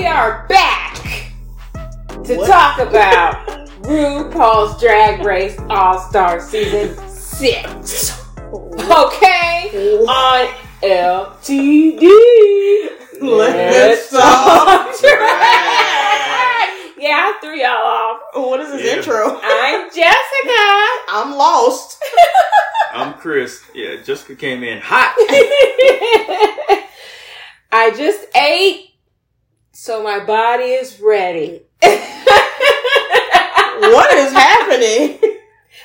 we are back to What? talk about RuPaul's Drag Race All Star Season 6. Okay? On LTD. Let's talk drag. Yeah, I threw y'all off. What is this Yeah. intro? I'm Jessica. I'm lost. I'm Chris. Yeah, Jessica came in hot. I just ate, so my body is ready. What is happening?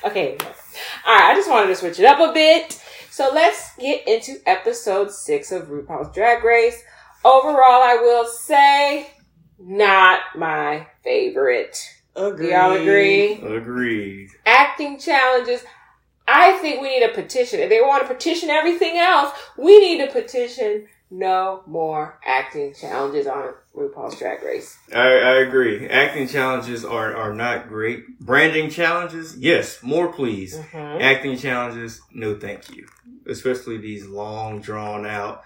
Okay. All right. I just wanted to switch it up a bit. So let's get into episode six of RuPaul's Drag Race. Overall, I will say not my favorite. Agree. Y'all agree? Agreed. Acting challenges. I think we need a petition. If they want to petition everything else, we need to petition no more acting challenges on RuPaul's Drag Race. I, I agree. Acting challenges are, are not great. Branding challenges, yes, more please. Mhm. Acting challenges, no thank you. Especially these long, drawn out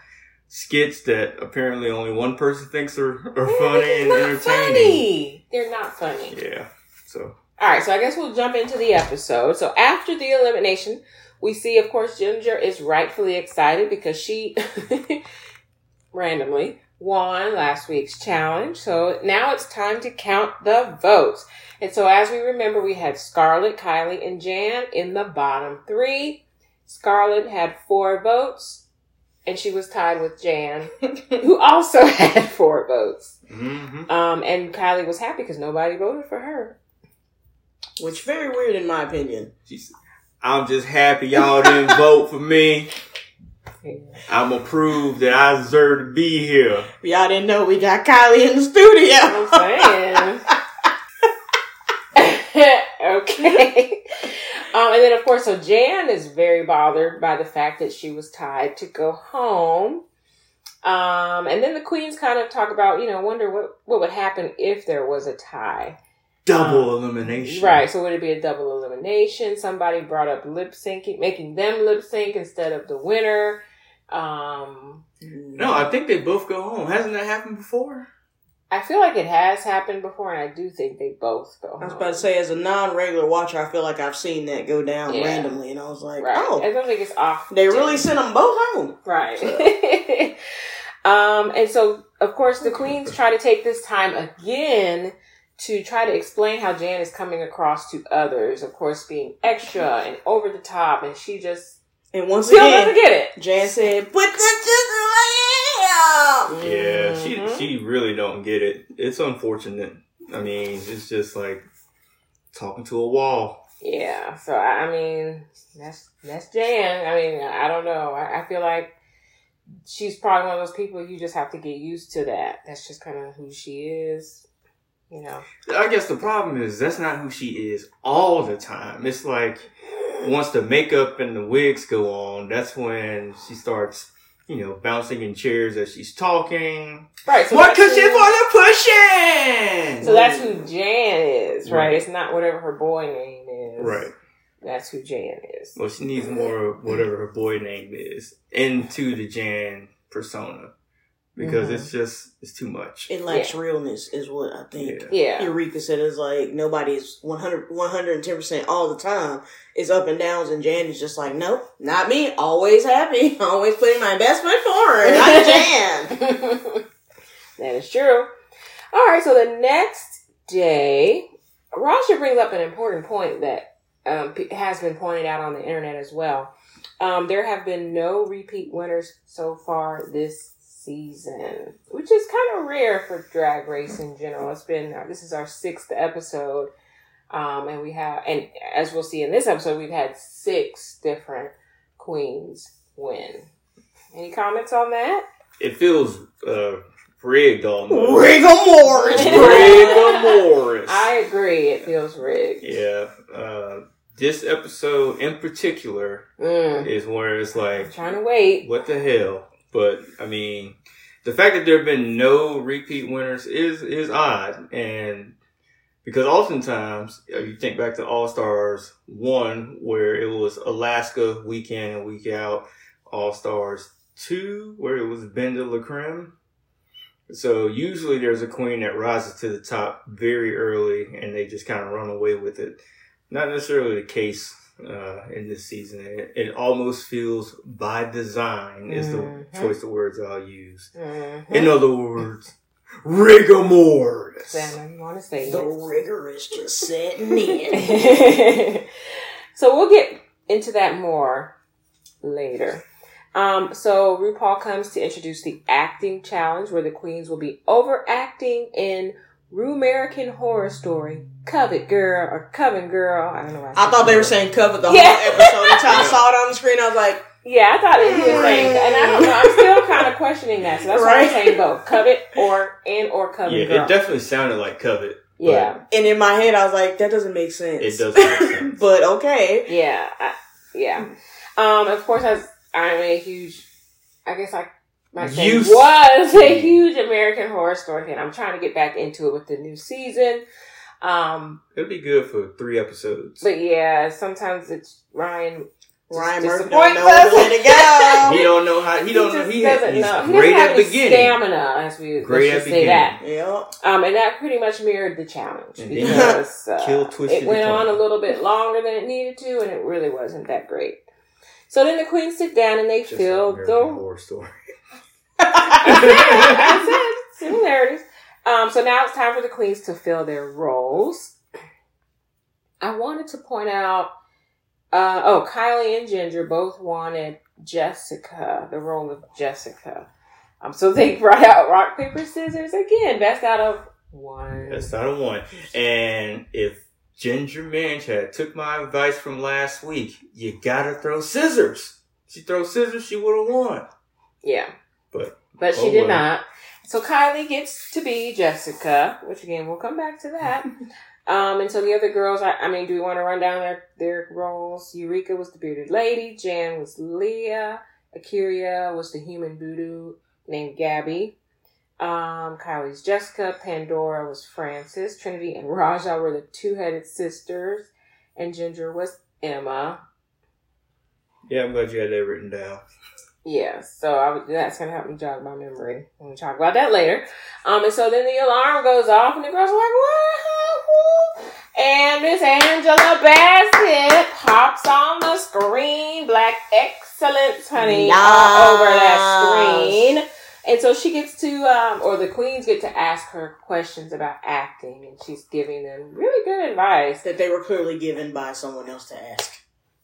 skits that apparently only one person thinks are, are funny and Not entertaining. funny. They're not funny. Yeah. So All right, so I guess we'll jump into the episode. So after the elimination, we see, of course, Ginger is rightfully excited because she randomly won last week's challenge. So now it's time to count the votes. And so as we remember, we had Scarlet, Kylie, and Jan in the bottom three. Scarlet had four votes, and she was tied with Jan, who also had four votes. hmm Um, and Kylie was happy because nobody voted for her. Which very weird in my opinion. she's I'm just happy y'all didn't vote for me. I'm gonna prove that I deserve to be here. Y'all didn't know, we got Kylie in the studio. I'm saying. okay. Um, and then, of course, so Jan is very bothered by the fact that she was tied to go home. Um, and then the queens kind of talk about, you know, wonder what, what would happen if there was a tie. Double elimination. Right. So would it be a double elimination? Somebody brought up lip syncing, making them lip sync instead of the winner. Um, No, I think they both go home. Hasn't that happened before? I feel like it has happened before, and I do think they both go home. I was about to say, as a non-regular watcher, I feel like I've seen that go down Yeah. randomly, and I was like, Right. I oh, don't think it's off. they really sent them both home. Right. um, and so, of course, the queens try to take this time again to try to explain how Jan is coming across to others. Of course, being extra and over the top, and she just And once still doesn't again, get it. Jan said, "Put the chips in my ear." Yeah, she Mhm. she really don't get it. It's unfortunate. I mean, it's just like talking to a wall. Yeah. So I I mean, that's that's Jan. I mean, I don't know. I, I feel like she's probably one of those people you just have to get used to that. That's just kind of who she is. You know. I guess the problem is that's not who she is all the time. It's like once the makeup and the wigs go on, that's when she starts, you know, bouncing in chairs as she's talking. Right. So What that's cushion who- for the pushing? So that's who Jan is, right? Right. It's not whatever her boy name is. right. That's who Jan is. Well, she needs more of whatever her boy name is into the Jan persona because Mhm. it's just it's too much. It lacks realness, is what I think. Yeah. Yeah. Eureka said it's like nobody's 100, 110% all the time. It's up and downs, and Jan is just like, nope, not me. Always happy. Always putting my best foot forward. Not Jan. that is true. All right. So the next day, Raja brings up an important point that um, has been pointed out on the internet as well. Um, there have been no repeat winners so far this season, which is kind of rare for Drag Race in general. It's been this is our sixth episode, um, and we have, and as we'll see in this episode, we've had six different queens win. Any comments on that? It feels uh, rigged almost. Rigor Morris. Rigor Morris. I agree. It feels rigged. yeah. Uh, this episode in particular Mm, is where it's like, trying to wait. what the hell? But I mean, the fact that there have been no repeat winners is is odd, and because oftentimes uh, you think back to All Stars one, where it was Alaska week in and week out, All Stars two, where it was BenDeLaCreme, So usually there's a queen that rises to the top very early, and they just kind of run away with it. Not necessarily the case uh, in this season. It, it almost feels by design is Mhm. the choice of words I'll use. Mhm. In other words, rigor mortis. Sam, you want to say The rigor is just setting in. so we'll get into that more later. Um, so RuPaul comes to introduce the acting challenge where the queens will be overacting in Rumerican Horror Story, Covet Girl or Coven Girl. I don't know why. I thought they were saying Covet the Yeah. whole episode until I saw it on the screen. I was like, Yeah, I thought it he was saying, and I don't know. I'm still kind of questioning that. So that's why I'm saying both Covet or and or Coven Yeah, Girl. it definitely sounded like covet. yeah, and in my head, I was like, that doesn't make sense. It doesn't make sense. but okay. yeah, I, yeah. Um, of course, I, I'm a huge. I guess I might say was a huge American Horror Story fan. I'm trying to get back into it with the new season. Um, It'd be good for three episodes. but yeah, sometimes it's Ryan. Ryan Murphy don't disappoints know where us. to go. he don't know how. He don't know. just He doesn't he's know. He great doesn't have at beginning. stamina, as we Great at just say that. Yep. Um, and that pretty much mirrored the challenge And because uh, kill Twisted it went on a little bit longer than it needed to, and it really wasn't that great. So then the queens sit down and they Just fill like the. Horror Story. I said similarities. Um, so now it's time for the queens to fill their roles. I wanted to point out. Uh, oh, Kylie and Ginger both wanted Jessica, the role of Jessica. Um, so they brought out rock paper scissors again. Best out of one. That's not a one. And if Ginger Minj had took my advice from last week, you gotta throw scissors. She throws scissors, she would have won. Yeah. But But she Oh, did well. not. So Kylie gets to be Jessica, which again we'll come back to that. um, and so the other girls, I, I mean, do we want to run down their their roles? Eureka was the bearded lady. Jan was Leah. Akeria was the human voodoo named Gabby. Um, Kylie's Jessica. Pandora was Frances. Trinity and Raja were the two headed sisters, and Ginger was Emma. yeah, I'm glad you had that written down. Yeah, so I, that's gonna help me jog my memory. We'll talk about that later. Um, and so then the alarm goes off, and the girls are like, "What?" And Miss Angela Bassett pops on the screen, black excellence, honey, all over that screen. And so she gets to, um, or the queens get to ask her questions about acting, and she's giving them really good advice. That they were clearly given by someone else to ask.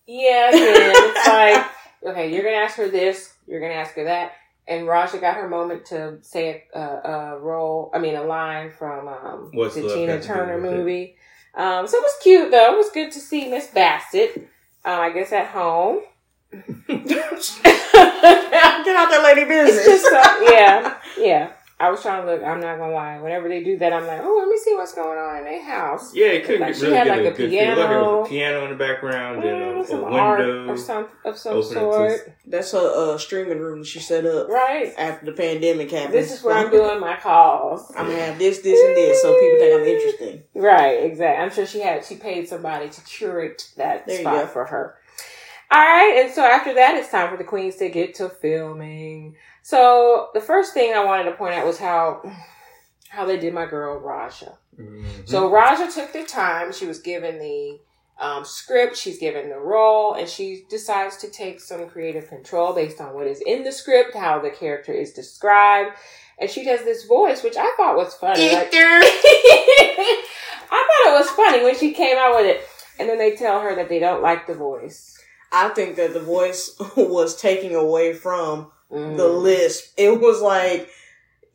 Yeah, again, it's like, okay, you're gonna ask her this, you're gonna ask her that, and Raja got her moment to say a, a, a role, I mean, a line from um, What's the Tina Got to Do Turner movie. Um, so it was cute though. It was good to see Miss Bassett. Um, I guess at home. Get out that lady business. so, yeah, yeah. I was trying to look. I'm not gonna lie. Whenever they do that, I'm like, oh, let me see what's going on in their house. Yeah, it could Like, get she really had, get like, a a good feel. Look, there piano. was a piano in the background and Mm, a, a some art window. or some of some opening to- sort, That's her uh, streaming room she set up right? after the pandemic happened. This is where I'm doing my calls. I'm gonna have this, this, and this, so people think I'm interesting. Right, exactly. I'm sure she had she paid somebody to curate that There spot for her. All right, and so after that, it's time for the queens to get to filming. So the first thing I wanted to point out was how how they did my girl Raja. Mhm. So Raja took the time. She was given the um, script. She's given the role, and she decides to take some creative control based on what is in the script, how the character is described, and she does this voice, which I thought was funny. Like, I thought it was funny when she came out with it, and then they tell her that they don't like the voice. I think that the voice was taking away from Mm. the lisp. It was like,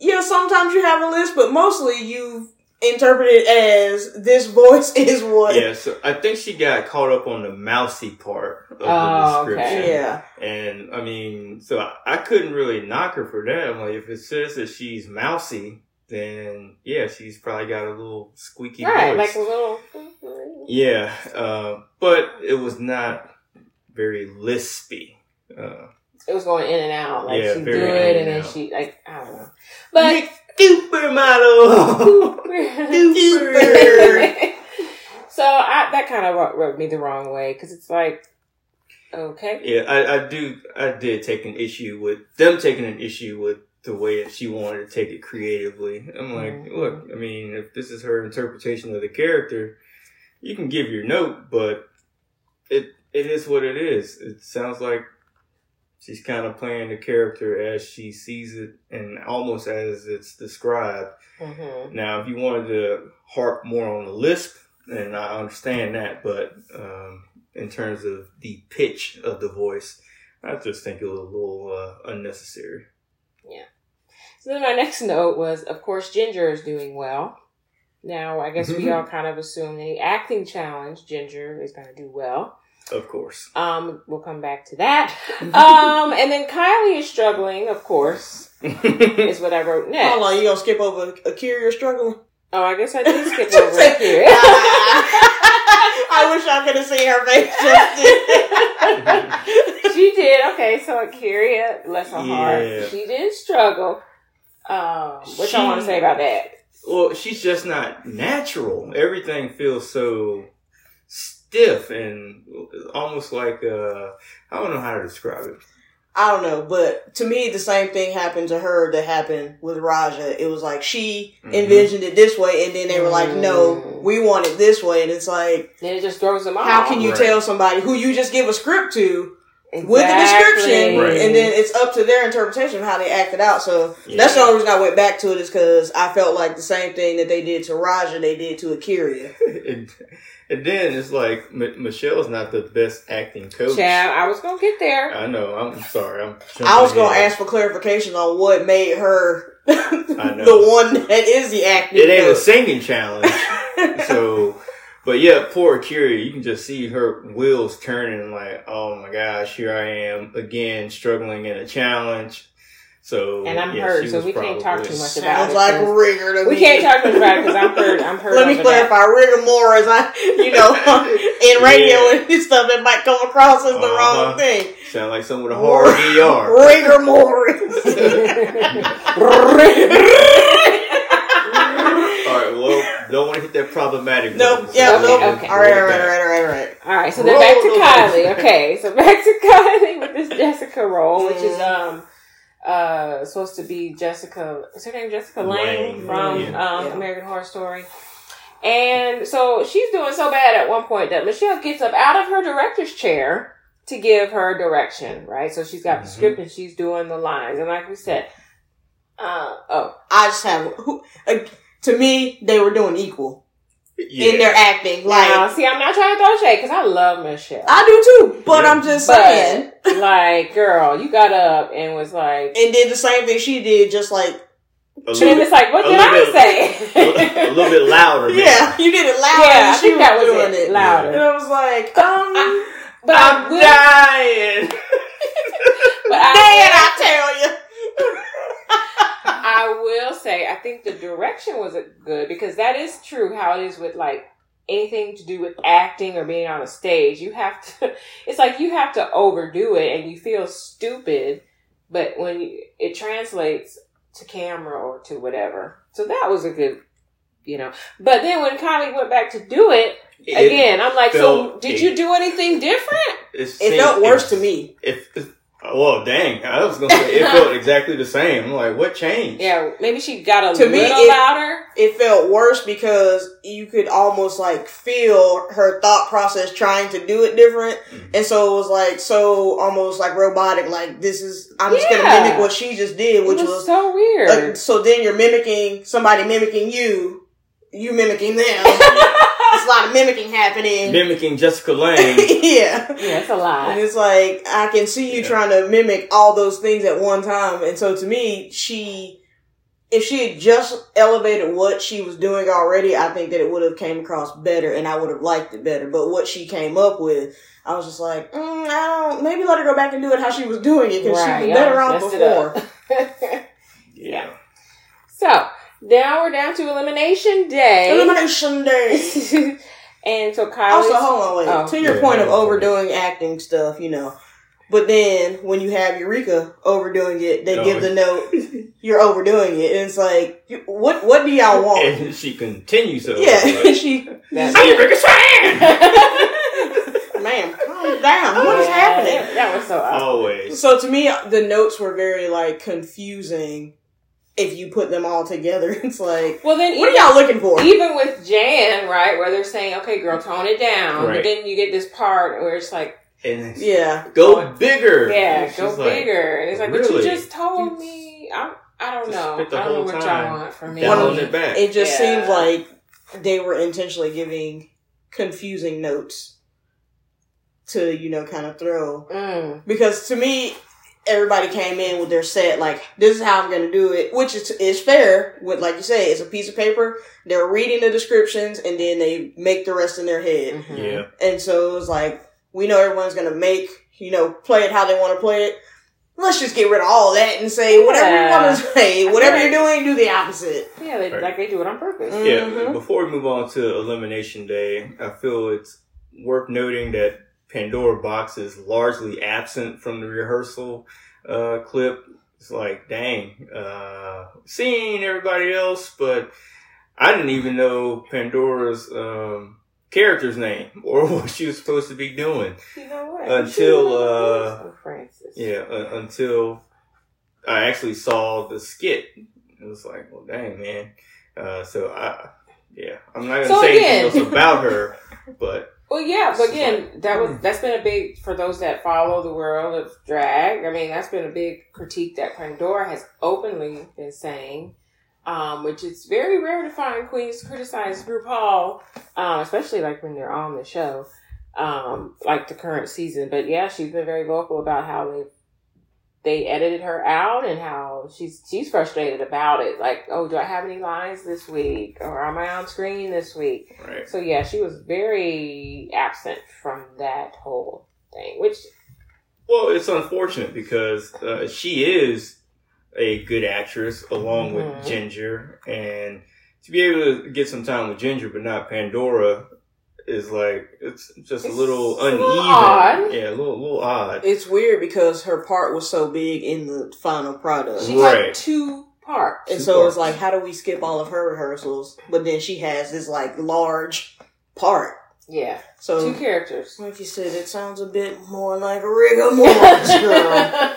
yeah, sometimes you have a lisp, but mostly you interpret it as this voice is what. Yeah, so I think she got caught up on the mousy part of Oh, the okay. description. Yeah. And I mean, so I, I couldn't really knock her for that. I'm like, if it says that she's mousy, then yeah, she's probably got a little squeaky right, voice. like a little. yeah, uh, but it was not very lispy. Uh, It was going in and out. Like Yeah, she good, in and and then she like I don't know, but. supermodel. Super. so I, that kind of rubbed me the wrong way because it's like, okay, yeah, I, I do. I did take an issue with them taking an issue with the way that she wanted to take it creatively. I'm like, Mhm. look, I mean, if this is her interpretation of the character, you can give your note, but it it is what it is. It sounds like she's kind of playing the character as she sees it and almost as it's described. Mm-hmm. Now, if you wanted to harp more on the lisp, and I understand that, but um, in terms of the pitch of the voice, I just think it was a little uh, unnecessary. Yeah. So then my next note was, of course, Ginger is doing well. Now, I guess we all kind of assume any acting challenge, Ginger is going to do well. Of course. Um, we'll come back to that. Um, and then Kylie is struggling, of course, is what I wrote next. Hold on, you gonna skip over Akeria struggling? Oh, I guess I did skip over it here. I wish I could have seen her face just then. she did. Okay, so Akeria, bless her heart, she did struggle. Um, what y'all want to say about that? well, she's just not natural. Everything feels so stiff and almost like uh, I don't know how to describe it. I don't know, but to me, the same thing happened to her that happened with Raja. It was like she Mhm. envisioned it this way, and then they were like, "No, Mm. we want it this way." And it's like, Then it just throws them off. how can you Right. tell somebody who you just give a script to exactly. with a description, Right. and then it's up to their interpretation of how they act it out? So that's the only reason I went back to it is because I felt like the same thing that they did to Raja, they did to Akeria. and, and then it's like M- Michelle's not the best acting coach. Child, I was gonna get there. I know. I'm sorry. I'm. I was gonna jumping ask for clarification on what made her the one that is the acting. It ain't a singing challenge. so, but yeah, poor Akeria, you can just see her wheels turning. Like, oh my gosh, here I am again, struggling in a challenge. So, And I'm yeah, hurt, so we can't talk too much about it. Sounds it, like 'cause rigor to We me. can't talk too much about it because I'm hurt. I'm hurt. Let me over that. clarify. Rigor mortis, I, you know, in radio Yeah. and stuff, that might come across as the Uh-huh. wrong thing. Sound like someone with a hard ER. Rigor mortis. All right, well, don't want to hit that problematic. nope. Yeah. so nope. okay. All right. All right. All right. All right. All right. All right, so then back to Kylie. Okay, so back to Kylie with this Jessica role, which is um uh supposed to be Jessica. Is her name Jessica Lange Lange, from yeah. um Yeah. American Horror Story? And so she's doing so bad at one point that Michelle gets up out of her director's chair to give her direction. Right, so she's got the Mhm. script and she's doing the lines, and like we said, uh oh, I just have who. Uh, to me, they were doing equal Yeah. in their acting. Like now see, I'm not trying to throw shade because I love Michelle. I do too, but Yeah. I'm just But- saying. like, girl, you got up and was like, And did the same thing she did, just like a and little, it's like, what did I bit- say? a little bit louder. maybe. yeah, you did it louder. Yeah, than I she think that was doing it, it. louder. And I was like, um, but I I'm will, dying. but man, I, I tell you. I will say, I think the direction was good because that is true. How it is with like anything to do with acting or being on a stage, you have to. It's like you have to overdo it, and you feel stupid. But when you, it translates to camera or to whatever, so that was a good, you know. But then when Kylie went back to do it It- again, I'm like, so felt- did you do anything different? It, It felt worse it- to me. If, if well, dang, I was gonna say it felt exactly the same. I'm like, what changed? Yeah, maybe she got a To me, little it- louder. It felt worse because you could almost like feel her thought process trying to do it different. Mhm. And so it was like so almost like robotic, like this is I'm just gonna mimic what she just did, which it was, was so weird. like, so then you're mimicking somebody mimicking you, you mimicking them. It's a lot of mimicking happening. Mimicking Jessica Lange. yeah. yeah, it's a lot. And it's like I can see you Yeah. trying to mimic all those things at one time. And so to me, she if she had just elevated what she was doing already, I think that it would have came across better and I would have liked it better. But what she came up with, I was just like, mm, I don't maybe let her go back and do it how she was doing it because Right, she was y'all better off it before. up. yeah. so now we're down to elimination day. Elimination day. and so Kylie. Also, hold on, wait. Oh. To your Yeah, point of no, overdoing acting stuff, you know. But then when you have Eureka overdoing it, they Oh. give the note, you're overdoing it. And it's like, what what do y'all want? And she continues to. yeah, she. That's- Hey, Rick Swan! Man, ma'am, calm down. What is Yeah, happening? That, that was so awesome. Always. So to me, the notes were very like confusing. If you put them all together, it's like, Well, then what are y'all looking for? even with Jan, right, where they're saying, "Okay, girl, tone it down," Right. but then you get this part where it's like, And it's, Yeah, go bigger. "Yeah, It's go just like, bigger," and it's like, "But you just told me." I'm, I don't Just know. I don't know what y'all want from me. Dialing it back. it just Yeah. seems like they were intentionally giving confusing notes to you know kind of throw Mm. because to me everybody came in with their set like this is how i'm going to do it which is, is fair with like you say it's a piece of paper they're reading the descriptions and then they make the rest in their head Mhm. Yeah. and so it was like we know everyone's going to make you know play it how they want to play it let's just get rid of all that and say whatever you want to say whatever Right. you're doing do the opposite Yeah, they, Right. like they do it on purpose. Mm. Yeah, before we move on to Elimination Day, I feel it's worth noting that Pandora Boxx is largely absent from the rehearsal uh, clip. It's like, dang, uh, seeing everybody else, but I didn't even know Pandora's um, character's name or what she was supposed to be doing. You know what? Until, You know what? uh, Francis. Yeah, uh, until I actually saw the skit. It was like, well, dang, man. Uh, so I, yeah, I'm not gonna So say again- anything else about her, but Well, yeah, but again, that was that's been a big for those that follow the world of drag. I mean, that's been a big critique that Pandora has openly been saying, um, which is very rare to find queens criticize RuPaul, um, especially like when they're on the show, um, like the current season. But yeah, she's been very vocal about how they they edited her out and how she's she's frustrated about it. Like, oh, do I have any lines this week, or am I on screen this week? right. So yeah, she was very absent from that whole thing, which Well, it's unfortunate because uh, she is a good actress along Mhm. with Ginger, and to be able to get some time with Ginger but not Pandora is like it's just It's a little a little uneven. odd. Yeah, a little, little odd. It's weird because her part was so big in the final product. she Right. had two parts. and Two so it's parts. like, how do we skip all of her rehearsals? But then she has this like large part. Yeah, So, two characters. like you said, it sounds a bit more like a rigor mortis, girl.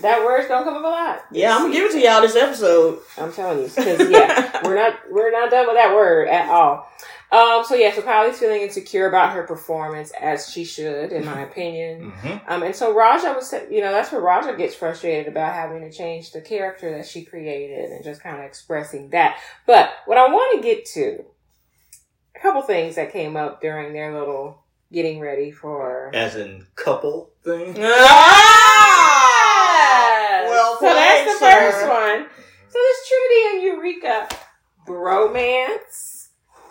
that word's don't come up a lot. Yeah, I'm gonna give it to y'all this episode. I'm telling you, because yeah, we're not we're not done with that word at all. Um, so yeah, so Kylie's feeling insecure about her performance, as she should, in my opinion. hmm Um, and so Raja was, you know, that's where Raja gets frustrated about having to change the character that she created and just kind of expressing that. But what I want to get to, a couple things that came up during their little getting ready for. As in couple thing. Ah! Well so that's the first one. So this Trinity and Eureka bromance.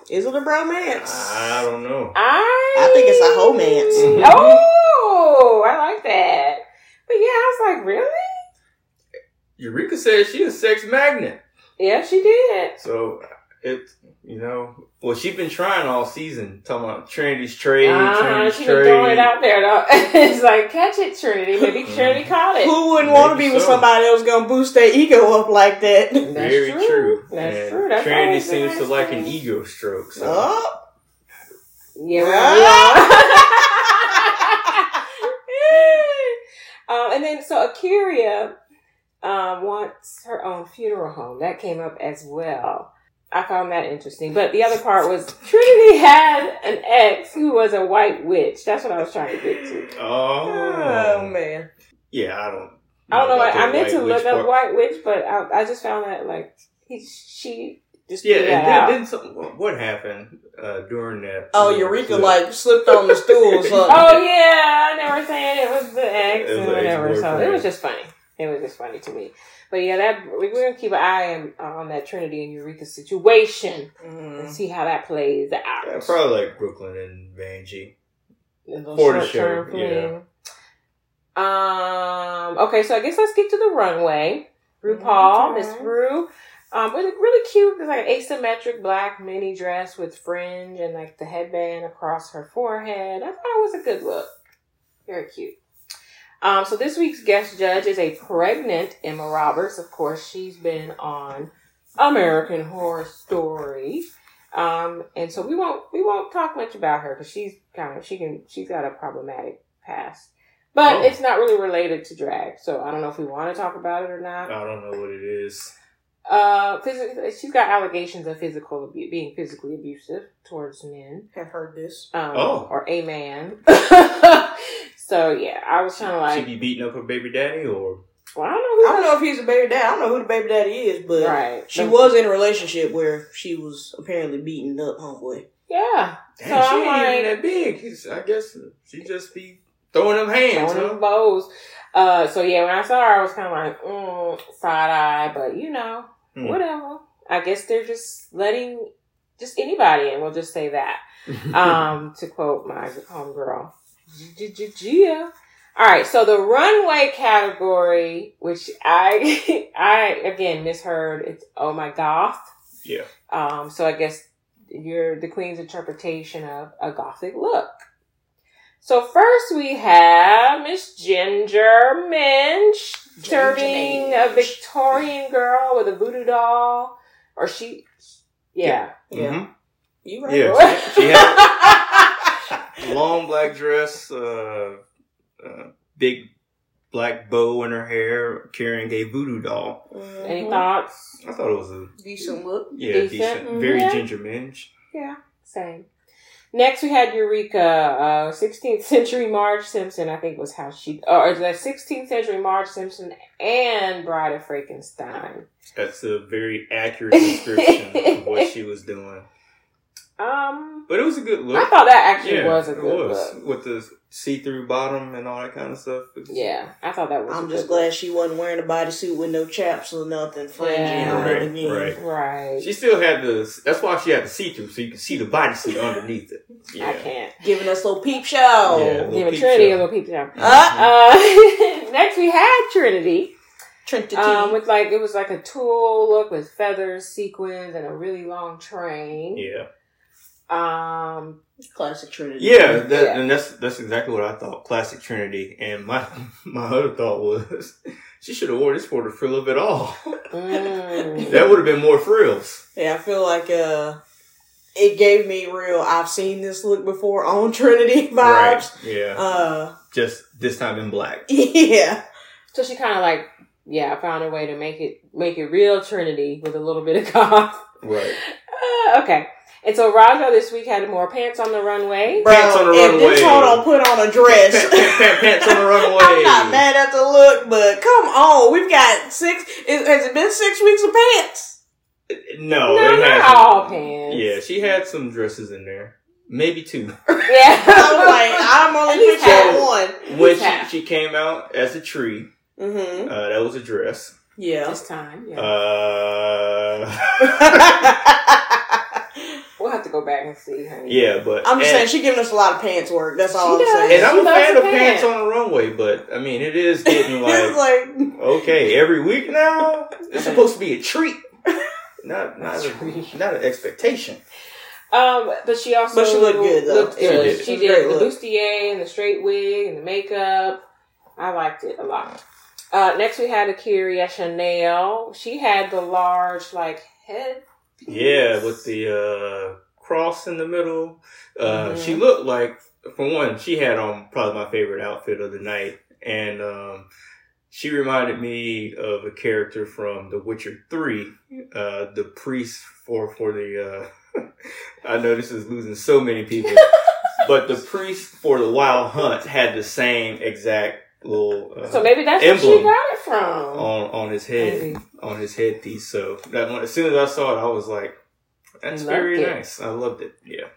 Is it a bromance? I don't know. I I think it's a homance. Mhm. Oh, I like that. But yeah, I was like, really? Eureka says she a sex magnet. Yeah, she did. So it, you know, well, she's been trying all season talking about Trinity's trade, Uh-huh, Trinity's she been throwing it out there though. it's like catch it, Trinity. Maybe Mhm. Trinity caught it. Who wouldn't want to Maybe be with somebody that was gonna boost their ego up like that? That's Very true. true. That's And true. That's Trinity always a seems to nice like an ego stroke. So Oh, Yeah. we're- um, and then so Akeria um, wants her own funeral home. That came up as well. I found that interesting. But the other part was Trinity had an ex who was a white witch. That's what I was trying to get to. oh, oh man. yeah, I don't. I don't know. about I, I meant to look witch up white witch, but I, I just found that like he, she just Yeah, and then, then some, what happened uh, during that? Oh, little Eureka clip? like slipped on the stool or something. Oh yeah, I never saying it was the ex It was and the whatever. So it was just funny. It was just funny to me. But yeah, that we- we're gonna keep an eye on, on that Trinity and Eureka situation and Mm. see how that plays out. Yeah, probably like Brooke Lynn and Vanjie. A for the show, yeah. Um. Okay, so I guess let's get to the runway. RuPaul, Okay. Miss Ru, um, with a really cute, it's like an asymmetric black mini dress with fringe and like the headband across her forehead. I thought it was a good look. Very cute. Um, so this week's guest judge is a pregnant Emma Roberts. Of course, she's been on American Horror Story. Um, and so we won't we won't talk much about her because she's kind of she can she's got a problematic past, but Oh. it's not really related to drag. So I don't know if we want to talk about it or not. I don't know what it is. Uh, phys- she's got allegations of physical abu- being physically abusive towards men, Have heard this. um, Oh. or a man. so yeah, I was kind of like She like, be beating up her baby daddy, or well, I don't know who. don't know if he's a baby dad. I don't know who the baby daddy is, but Right. she The- was in a relationship where she was apparently beating up homeboy. Yeah. damn, So she I'm ain't like- even that big. He's- I guess she just be throwing them hands. Throwing Huh? them bows. Uh, so yeah, when I saw her, I was kind of like, mm, side eye, but you know, Hmm. whatever. I guess they're just letting just anybody in. We'll just say that. um, to quote my homegirl, Gia. All right, so the runway category, which I I again misheard, it's oh my goth. yeah. Um, so I guess you're the queen's interpretation of a gothic look. So first we have Miss Ginger Minj serving a Victorian girl with a voodoo doll, or she, yeah. Yeah, Mhm. you right. Yeah, she, she had a long black dress, uh, uh, big black bow in her hair, carrying a voodoo doll. Any Mhm. thoughts? I thought it was a decent look? yeah, Decent, decent, mhm. very Yeah. Ginger Minj. Yeah, same. Next, we had Eureka, uh, 16th century Marge Simpson, I think was how she, or the 16th century Marge Simpson and Bride of Frankenstein. That's a very accurate description of what she was doing. Um, But it was a good look. I thought that actually yeah, was a it good was. look. with the see-through bottom and all that kind of stuff. Was- Yeah, I thought that was. I'm good just glad she wasn't wearing a bodysuit with no chaps or nothing fringing Yeah. on Right, again. right. Right. She still had the. That's why she had the see-through, so you can see the bodysuit underneath it. I can't. Giving us a little peep show. Yeah. little Give peep Trinity show. a little peep show. Ah, Uh, next we had Trinity. Trinity. Um, with like it was like a tulle look with feathers, sequins, and a really long train. Yeah. Um, Classic Trinity. Yeah, that, Yeah. and that's that's exactly what I thought. Classic Trinity, and my my other thought was she should have wore this for the frill of it all. mm, that would have been more frills. Yeah, I feel like uh, it gave me real. I've seen this look before on Trinity vibes. Right? Yeah. Uh, Just this time in black. yeah, so she kind of like yeah found a way to make it make it real Trinity with a little bit of goth. Right. Uh, okay, and so Raja this week had more pants on the runway. bro. Pants on the if this runway. hold on, put on a dress. pant, pant, pants on the runway. I'm not mad at the look, but come on, we've got six. Is, has it been six weeks of pants? No, no, it not all pants. Yeah, she had some dresses in there. Maybe two. yeah. I was like, I'm only At least one. When she, she came out as a tree, Mm-hmm. uh, that was a dress. Yeah. this time. Yeah. Uh, we'll have to go back and see. Honey. yeah, but I'm just saying she giving us a lot of pants work. That's all I'm does. saying. And I'm She a fan of pants pants. on the runway, but I mean, it is getting it's like like okay every week now. It's supposed to be a treat, not not a, not an expectation. Um, but she also But she looked good, though. Looked She did. She did, the look. bustier and the straight wig and the makeup. I liked it a lot. Uh, next we had Akeria Chanel. She had the large like head. Yeah, with the uh, cross in the middle. Uh, Mhm. She looked like, for one, she had on probably my favorite outfit of the night, and um, she reminded me of a character from The Witcher Three, uh, the priest for for the. Uh, I know this is losing so many people, but the priest for the Wild Hunt had the same exact little. Uh, So maybe that's where she got it from. on on his head Maybe. on his headpiece. So that one, as soon as I saw it, I was like, "That's very it. nice. I loved it." Yeah,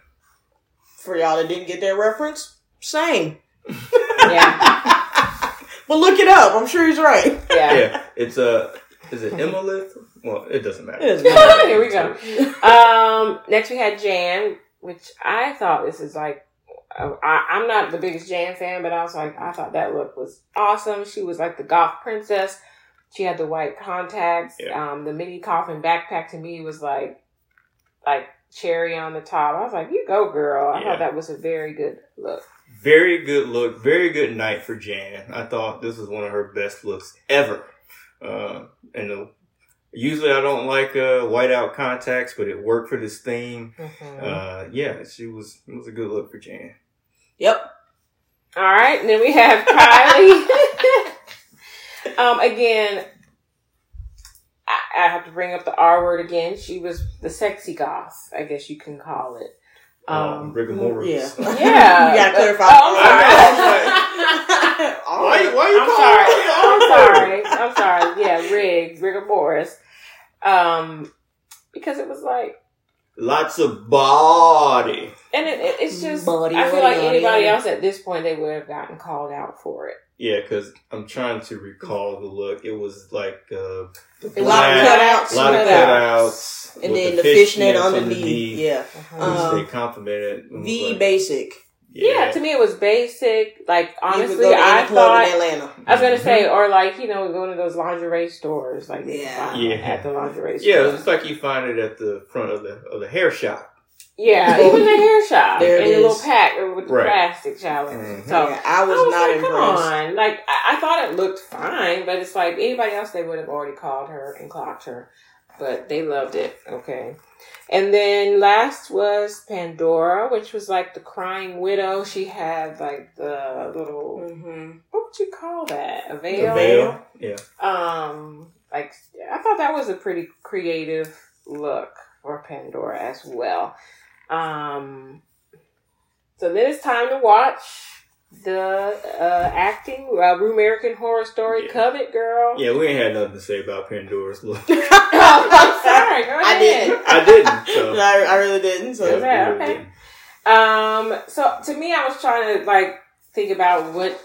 for y'all that didn't get that reference, same. Yeah, But look it up. I'm sure he's right. yeah. yeah. It's a is it Imlerith? Well, it doesn't matter. It doesn't matter. Here we go. Um, next we had Jan, which I thought this is like. Uh, I, I'm not the biggest Jan fan, but I was like, I thought that look was awesome. She was like the goth princess. She had the white contacts. Yeah. Um, the mini coffin backpack to me was like, like cherry on the top. I was like, you go, girl. I Yeah. thought that was a very good look. Very good look. Very good night for Jan. I thought this was one of her best looks ever. Uh, and the Usually I don't like uh, whiteout contacts, but it worked for this theme. Mhm. Uh, yeah, she was it was a good look for Jan. Yep. All right, and then we have Kylie. um, again, I, I have to bring up the R word again. She was the sexy goth, I guess you can call it. Um, Um, rigor mortis. Yeah. Yeah. you gotta clarify. Oh, All Why, right. why you I'm calling sorry. it I'm sorry. I'm sorry. Yeah, rig, rigor mortis. Um, because it was like, Lots of body. and it, it, it's just, Body, I feel body, like body, anybody body. else at this point, they would have gotten called out for it. Yeah, because I'm trying to recall the look. It was like uh, the It A lot of cutouts. lot of cutouts, And then the fishnet fishnets underneath. Yeah. Which Um, they complimented. It The like- basic. yeah. to me, it was basic. Like, honestly, go to I any in thought, Atlanta. I was gonna Mhm. say, or like you know, going to those lingerie stores, like Yeah. Yeah. at the lingerie store. Yeah, it's like you find it at the front of the of the hair shop. Yeah, even the hair shop There it in the little pack with the Right. plastic challenge. Mhm. So yeah, I was, I was not like, impressed. come on, like I, I thought it looked fine, but it's like anybody else they would have already called her and clocked her, but they loved it. Okay. And then last was Pandora, which was like the crying widow. She had like the little hmm what would you call that? A The veil. veil. Yeah. Um, like I thought that was a pretty creative look for Pandora as well. Um, so then it's time to watch the uh, acting uh, American Horror Story Yeah. Covet Girl. Yeah, we ain't had nothing to say about Pandora's look. I'm sorry. Go I didn't. I didn't. So I, I really didn't. So Yeah. we okay. didn't. Um, so to me, I was trying to like think about what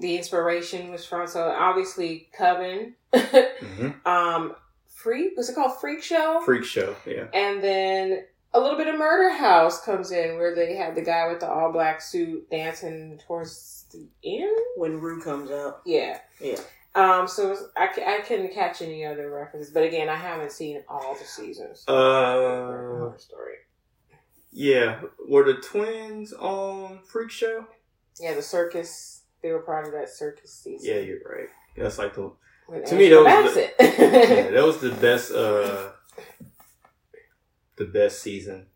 the inspiration was from. So obviously, Coven. Mhm. um, Freak was it called Freak Show? Freak show. Yeah. And then a little bit of Murder House comes in where they had the guy with the all black suit dancing towards the end. when Ru comes out, Yeah. Yeah. Um, so I, I couldn't catch any other references, but again, I haven't seen all the seasons. Uh, Story. yeah. Were the twins on Freak Show? Yeah, the circus. They were part of that circus season. Yeah, you're right. That's like the with to me, that Angela was the- Bassett. yeah, that was the best. Uh, the best season.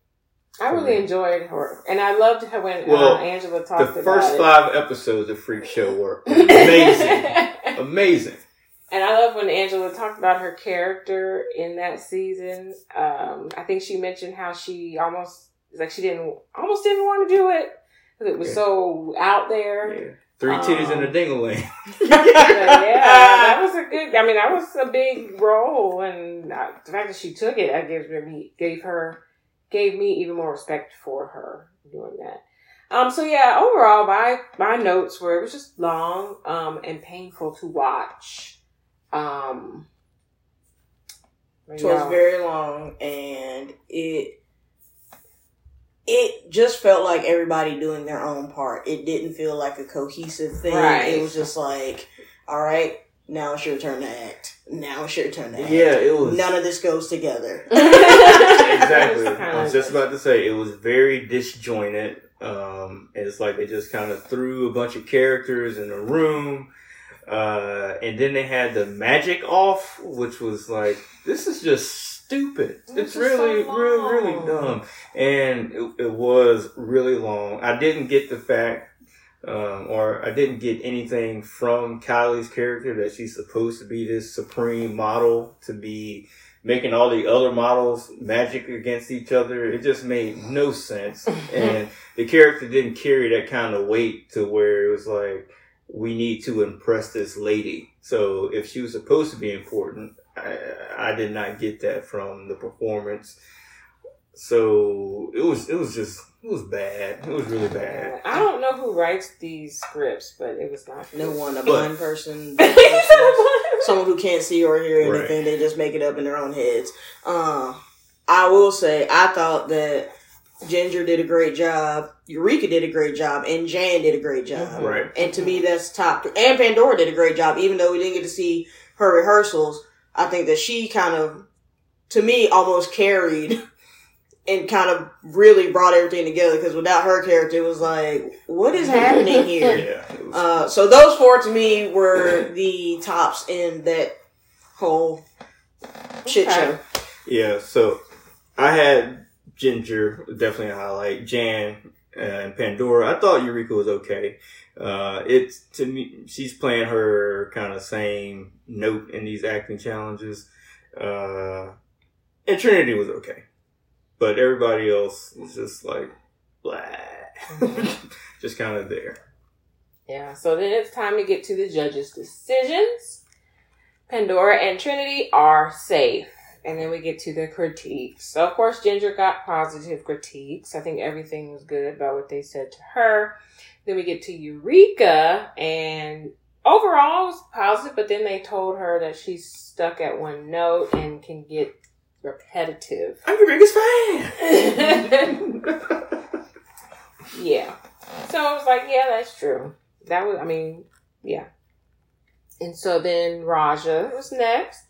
I really enjoyed her, and I loved her when Well, uh, Angela talked about first it. five episodes of Freak Show were amazing. amazing. And I love when Angela talked about her character in that season. Um, I think she mentioned how she almost like she didn't almost didn't want to do it because it was Yeah. so out there. Yeah. Three titties and a Um, dingaling. Yeah, that was a good. I mean, that was a big role, and uh, the fact that she took it, I gave me gave her gave me even more respect for her doing that. Um. So yeah, overall, my my notes were it was just long, um, and painful to watch. Um. So it's yeah. very long, and it it just felt like everybody doing their own part. It didn't feel like a cohesive thing. Right. It was just like, all right, now it's your turn to act. Now it's your turn to act. Yeah, it was. None of this goes together. exactly. I was just about to say it was very disjointed. Um, and it's like they just kind of threw a bunch of characters in a room, uh, and then they had the magic off, which was like this is just stupid. This it's really, so really, really dumb, and it, it was really long. I didn't get the fact. Um, or I didn't get anything from Kylie's character that she's supposed to be this supreme model to be making all the other models magic against each other. It just made no sense. and the character didn't carry that kind of weight to where it was like, we need to impress this lady. So if she was supposed to be important, I, I did not get that from the performance. So it was, it was just, it was bad. It was really bad. I don't know who writes these scripts, but it was not no one, a blind person, deaf person, someone who can't see or hear Right. anything, they just make it up in their own heads. Uh, I will say, I thought that Ginger did a great job, Eureka did a great job, and Jan did a great job. Mhm. Right. And to me, that's top. And Pandora did a great job, even though we didn't get to see her rehearsals. I think that she kind of, to me, almost carried and kind of really brought everything together. Because without her character, it was like, what is happening here? Yeah. Was, Uh, so those four to me were the tops in that whole shit Okay. show. Yeah, so I had Ginger, definitely a highlight. Jan uh, and Pandora. I thought Eureka was okay. Uh, it's to me, she's playing her kind of same note in these acting challenges. Uh, and Trinity was okay, but everybody else is just like blah, just kind of there. Yeah, so then it's time to get to the judges' decisions. Pandora and Trinity are safe. And then we get to the critiques. So, of course, Ginger got positive critiques. I think everything was good about what they said to her. Then we get to Eureka, and overall it was positive, but then they told her that she's stuck at one note and can get repetitive. I'm your biggest fan. Yeah. So I was like, yeah, that's true. That was, I mean, yeah. And so then Raja was next.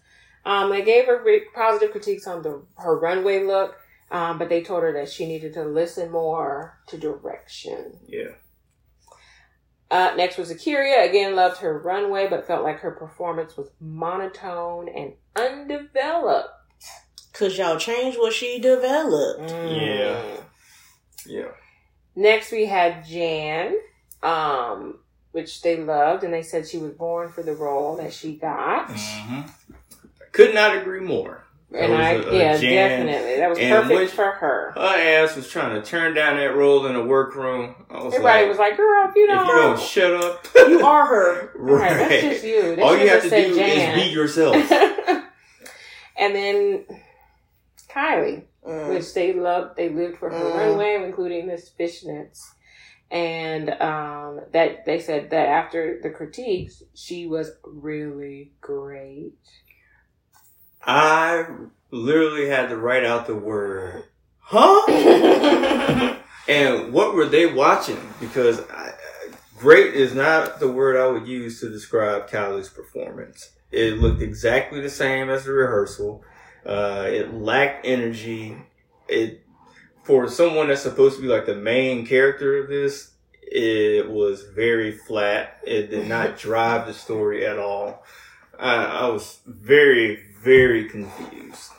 Um, they gave her positive critiques on the her runway look, um, but they told her that she needed to listen more to direction. yeah. Uh, next was Akeria. Again, loved her runway, but felt like her performance was monotone and undeveloped. Cause y'all changed what she developed. Yeah. Yeah. Next, we had Jan, um, which they loved, and they said she was born for the role that she got. hmm Could not agree more. And I, uh, yeah, Jan. definitely, that was And perfect when- for her. Her ass was trying to turn down that role in the workroom. Was Everybody like, was like, "Girl, if you if don't, you don't shut up, You are her. right, right. that's just you. They All you have to do Jan. is be yourself. and then Kylie, Mm. which they loved, they lived for her Mm. runway, including this Fishnets. And um, that they said that after the critiques, she was really great. I literally had to write out the word, Huh? and what were they watching? Because I, great is not the word I would use to describe Kylie's performance. It looked exactly the same as the rehearsal. Uh, it lacked energy. It for someone that's supposed to be like the main character of this, it was very flat. It did not drive the story at all. I, I was very, very confused.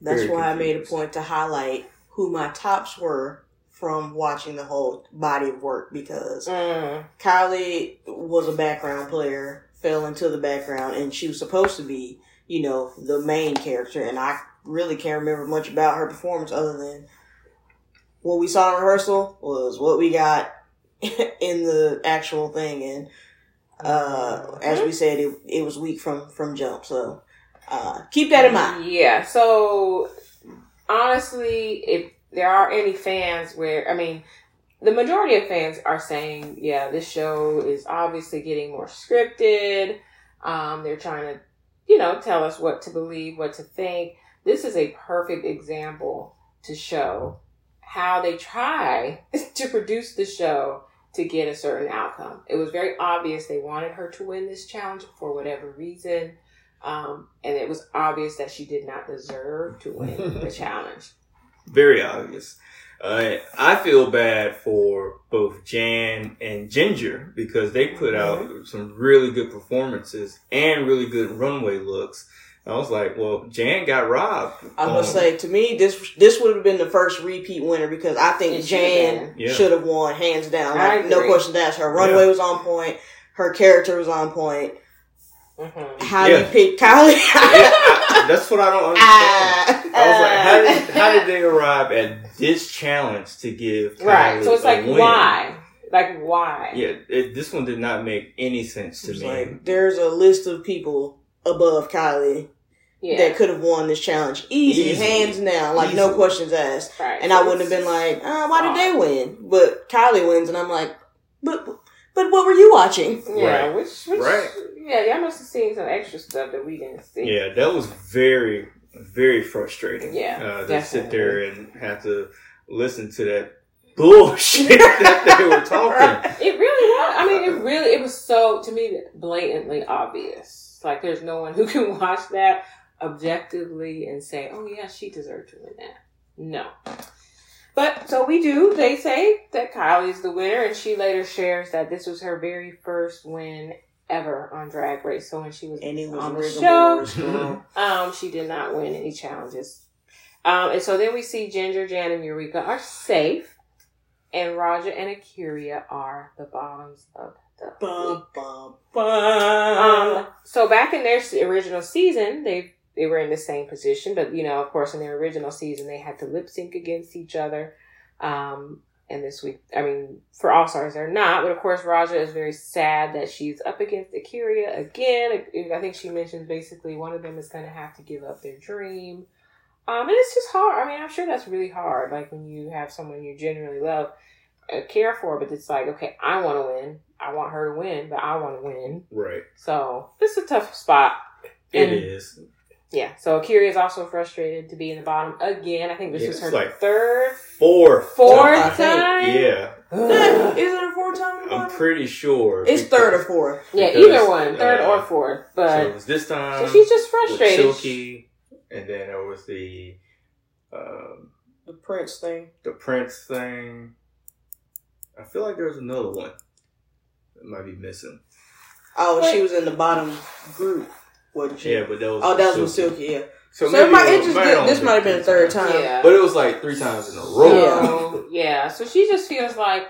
That's Very why I made a point to highlight who my tops were from watching the whole body of work because Mm. Kylie was a background player, fell into the background, and she was supposed to be, you know, the main character. And I really can't remember much about her performance other than what we saw in rehearsal was what we got in the actual thing. And uh, as we said, it, it was weak from from jump. So uh, keep that in mind. Yeah. So honestly, if there are any fans where I mean, the majority of fans are saying, yeah, this show is obviously getting more scripted. Um, they're trying to, you know, tell us what to believe, what to think. This is a perfect example to show how they try to produce the show to get a certain outcome. It was very obvious they wanted her to win this challenge for whatever reason. Um, and it was obvious that she did not deserve to win the challenge. Very obvious. Uh, I feel bad for both Jan and Ginger because they put out some really good performances and really good runway looks. I was like, well, Jan got robbed. I Um, must say, to me, this this would have been the first repeat winner because I think It should've Jan. Yeah. should have won hands down. Like, no question asked. Her runway Yeah. was on point. Her character was on point. Mhm. How Yeah. you pick Kylie? Yeah, I- that's what I don't understand. Ah. I was like, how did, how did they arrive at this challenge to give Right. So it's a like, win? why? Like, why? Yeah, it, this one did not make any sense to It's me. like there's a list of people above Kylie Yeah. that could have won this challenge easy, Easily. hands down, like no questions asked. right. And I wouldn't have been like, uh, why did they win? But Kylie wins, and I'm like, but but what were you watching? Yeah, Right. which, which, Right. Yeah, y'all must have seen some extra stuff that we didn't see. Yeah, that was very, very frustrating. Yeah, uh, to sit there and have to listen to that bullshit that they were talking. It really was. I mean, it really, it was so, to me, blatantly obvious. Like, there's no one who can watch that objectively and say, oh, yeah, she deserved to win that. No. But, so we do. They say that Kylie's the winner, and she later shares that this was her very first win ever on Drag Race. So when she was was on the show, um, she did not win any challenges. Um, and so then we see Ginger, Jan, and Eureka are safe, and Raja and Akeria are the bottoms of the Bum, bum, um, so back in their original season, they they were in the same position, but you know, of course, in their original season, they had to lip sync against each other. Um, and this week, I mean, for All Stars, they're not. But of course, Raja is very sad that she's up against Akeria again. I think she mentions basically one of them is going to have to give up their dream. Um, and it's just hard. I mean, I'm sure that's really hard. Like when you have someone you genuinely love, uh, care for, but it's like, okay, I want to win. I want her to win, but I want to win. Right. So this is a tough spot. It And- is. Yeah. So Akeria is also frustrated to be in the bottom again. I think this Yeah, is her like- third, Fourth. fourth I time. think. Yeah. Is it a four time? I'm pretty sure. It's because- third or fourth. Yeah, because, either one, third uh, or fourth. So But it was this time. so she's just with frustrated. Silky, and then there was the um, The Prince thing. the Prince thing. I feel like there was another one that might be missing. Oh, Wait. she was in the bottom group, wasn't? Yeah, but that was Oh, with that was with Silky, yeah. So, So, maybe it might, it just did, this might have been the third time. Yeah. But it was like three times in a row. So, yeah. So she just feels like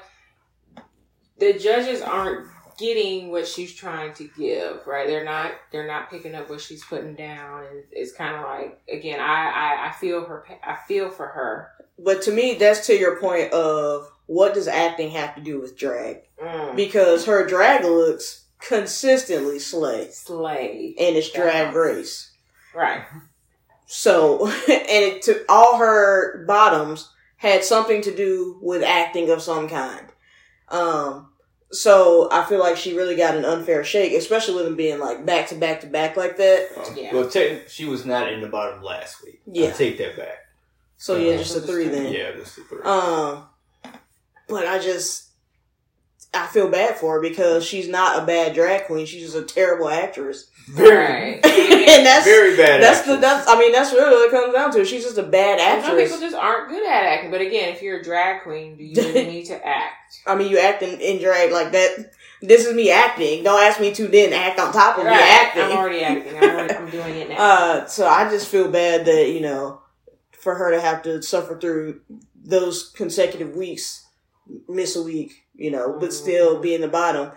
the judges aren't getting what she's trying to give, right? They're not they're not picking up what she's putting down and it's kind of like again, I, I I feel her I feel for her. But to me, that's to your point of what does acting have to do with drag? Mm. Because her drag looks consistently slay Slay. in its drag race. Right. So, and it took all her bottoms had something to do with acting of some kind. Um, so I feel like she really got an unfair shake, especially with them being like back to back to back like that. Um, Yeah. Well, technically, she was not in the bottom last week. I Yeah. take that back. So yeah, Uh, just a three then. Yeah, just the three. Um, but I just I feel bad for her because she's not a bad drag queen. She's just a terrible actress, Right. and that's very bad. that's the that's I mean that's really what it comes down to. She's just a bad actress. Some people just aren't good at acting. But again, if you're a drag queen, do you really need to act? I mean, you acting in drag like that. This is me acting. Don't ask me to then act on top of me acting. I'm already acting. I'm, already, I'm doing it now. Uh, so I just feel bad that you know, for her to have to suffer through those consecutive weeks, miss a week, you know, but still be in the bottom.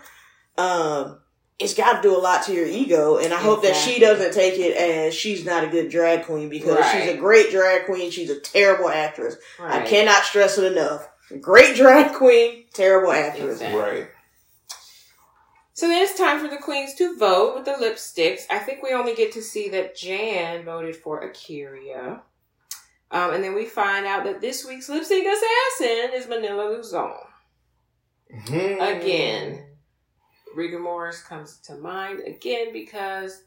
Um, it's got to do a lot to your ego, and I hope that she doesn't take it as she's not a good drag queen because she's a great drag queen. She's a terrible actress. I cannot stress it enough. Great drag queen, terrible actress. Exactly. right. So then it's time for the queens to vote with the lipsticks. I think we only get to see that Jan voted for Akeria. Um, and then we find out that this week's lipstick assassin is Manila Luzon. Mhm. Again. Rigor Morris comes to mind again because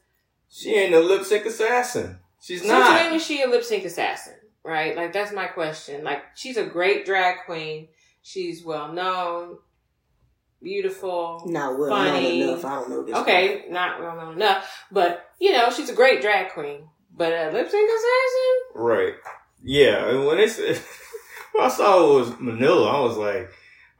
she ain't a lip sync assassin. She's since not. when is she a lip sync assassin? Right? Like that's my question. Like she's a great drag queen. She's well known, beautiful. Not well Funny. known enough. I don't know this. Okay, not well known enough, but you know she's a great drag queen. But a lip sync assassin? Right. Yeah. and When it's when I saw it was Manila, I was like,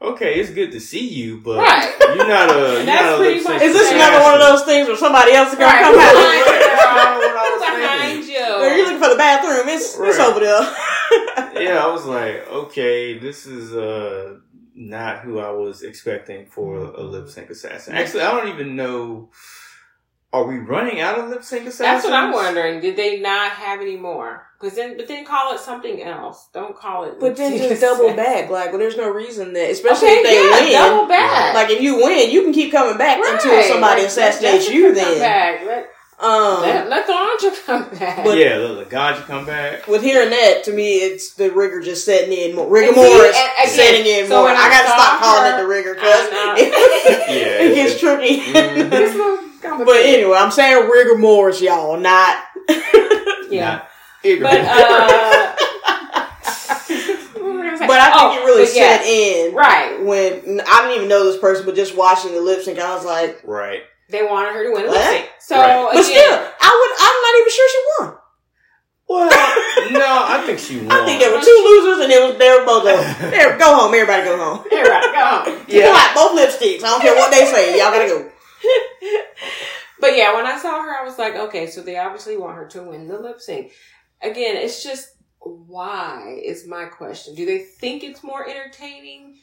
okay, it's good to see you, but Right. you're not a. You're That's not a pretty lip sync much Is this Yeah. another one of those things where somebody else is gonna Right. come out? behind you, That's I was behind You're you? looking for the bathroom. It's it's over there. Yeah, I was like, okay, this is uh not who I was expecting for a lip sync assassin. Actually, I don't even know. Are we running out of lip sync assassins? That's what I'm wondering. Did they not have any more? Because then, but then call it something else. Don't call it. But then just double back. Like, well, there's no reason that, especially Okay, if they yeah, win. double back. Like, if you win, you can keep coming back until somebody Like, assassinates let you. Come Then, back. Let, um, let, let the Anja come back. But- yeah, let Laganja come back. with hearing that, to me, it's the rigor just setting in more. Rigor And Morris setting in so more. when I, I gotta saw stop calling it the rigor because it, Yeah, it gets tricky. Mhm. It's a little but anyway, I'm saying rigor Morris, y'all, not. yeah. Not. But uh, But I think Oh, it really but yeah. set in right. when I didn't even know this person, but just watching the lip sync, I was like, right. They wanted her to win a What? lip sync. So Right. but again, still, I would. I'm not even sure she won. Well, no, I think she won. I think there were two losers, and it was they were both. Of, there, go home, everybody, go home. everybody go home. You Yeah. got both lipsticks. I don't care what they say. Y'all gotta go. yeah, when I saw her, I was like, okay, so they obviously want her to win the lip sync. Again, it's just why is my question. Do they think it's more entertaining?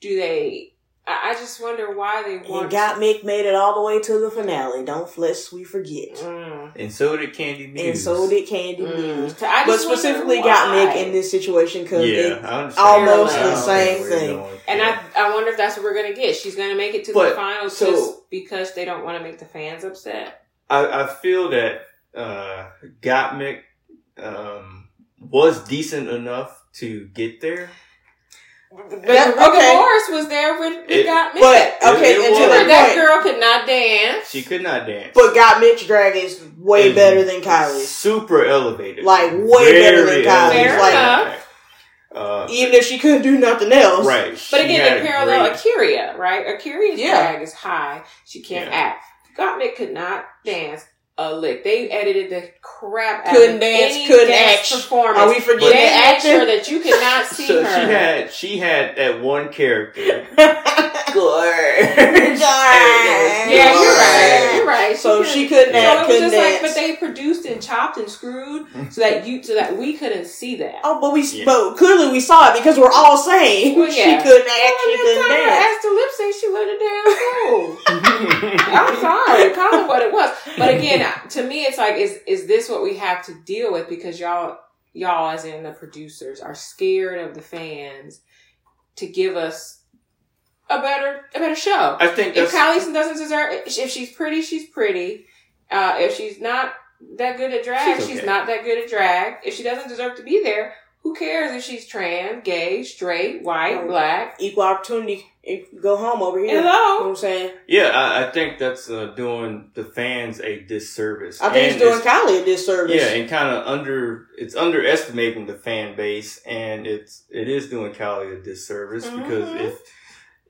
Do they? I, I just wonder why they And want. Gottmik made it all the way to the finale. Don't lest we forget. Mm. And so did Kandy Muse. And so did Kandy Mm. Muse. I But just wonder specifically got why. Mick in this situation because Yeah, I almost the same thing. And yeah. I, I wonder if that's what we're gonna get. She's gonna make it to the But, finals so- just because they don't want to make the fans upset. I, I feel that uh, Gottmik um, was decent enough to get there. But That- okay. Morris was there with, with It- got me. But okay, It- it and was. that that point, girl could not dance. She could not dance. but Gottmik's drag is way It's better than Kylie. Super elevated. Like, way better than Kylie. Kylie's. Fair Like- enough. Uh, Even if she couldn't do nothing else, right. But again, had the parallel great- Akeria, right? Akeria's Yeah. drag is high. She can't Yeah. act. Gottmik could not dance a lick. They edited the crap out Couldn't of dance, any couldn't dance act. performance. Are we forgetting they made sure that you could not see So her. she had she had that one character. yeah, you're right. You're right. So couldn't- she couldn't So act, it was couldn't just like, but they produced and chopped and screwed so that you, so that we couldn't see that. Oh, but we, Yeah. but clearly we saw it because we're all saying Well, she couldn't act, she Well, couldn't next I dance. asked the lip sync, she let it down go. I'm sorry, call it what it was. But again, to me, it's like, is is this what we have to deal with? Because y'all, y'all, as in the producers, are scared of the fans to give us a better a better show. I think If that's Kylie doesn't deserve, if she's pretty, she's pretty. Uh, if she's not that good at drag, She's she's, not that good at drag. If she doesn't deserve to be there, who cares if she's trans, gay, straight, white, Oh. black? Equal opportunity. If- Go home over here. You know what Hello. I'm saying? yeah. I, I think that's uh, doing the fans a disservice. I think And it's doing Kylie a disservice. Yeah, and kind of under it's underestimating the fan base, and it's it is doing Callie a disservice because Mhm. if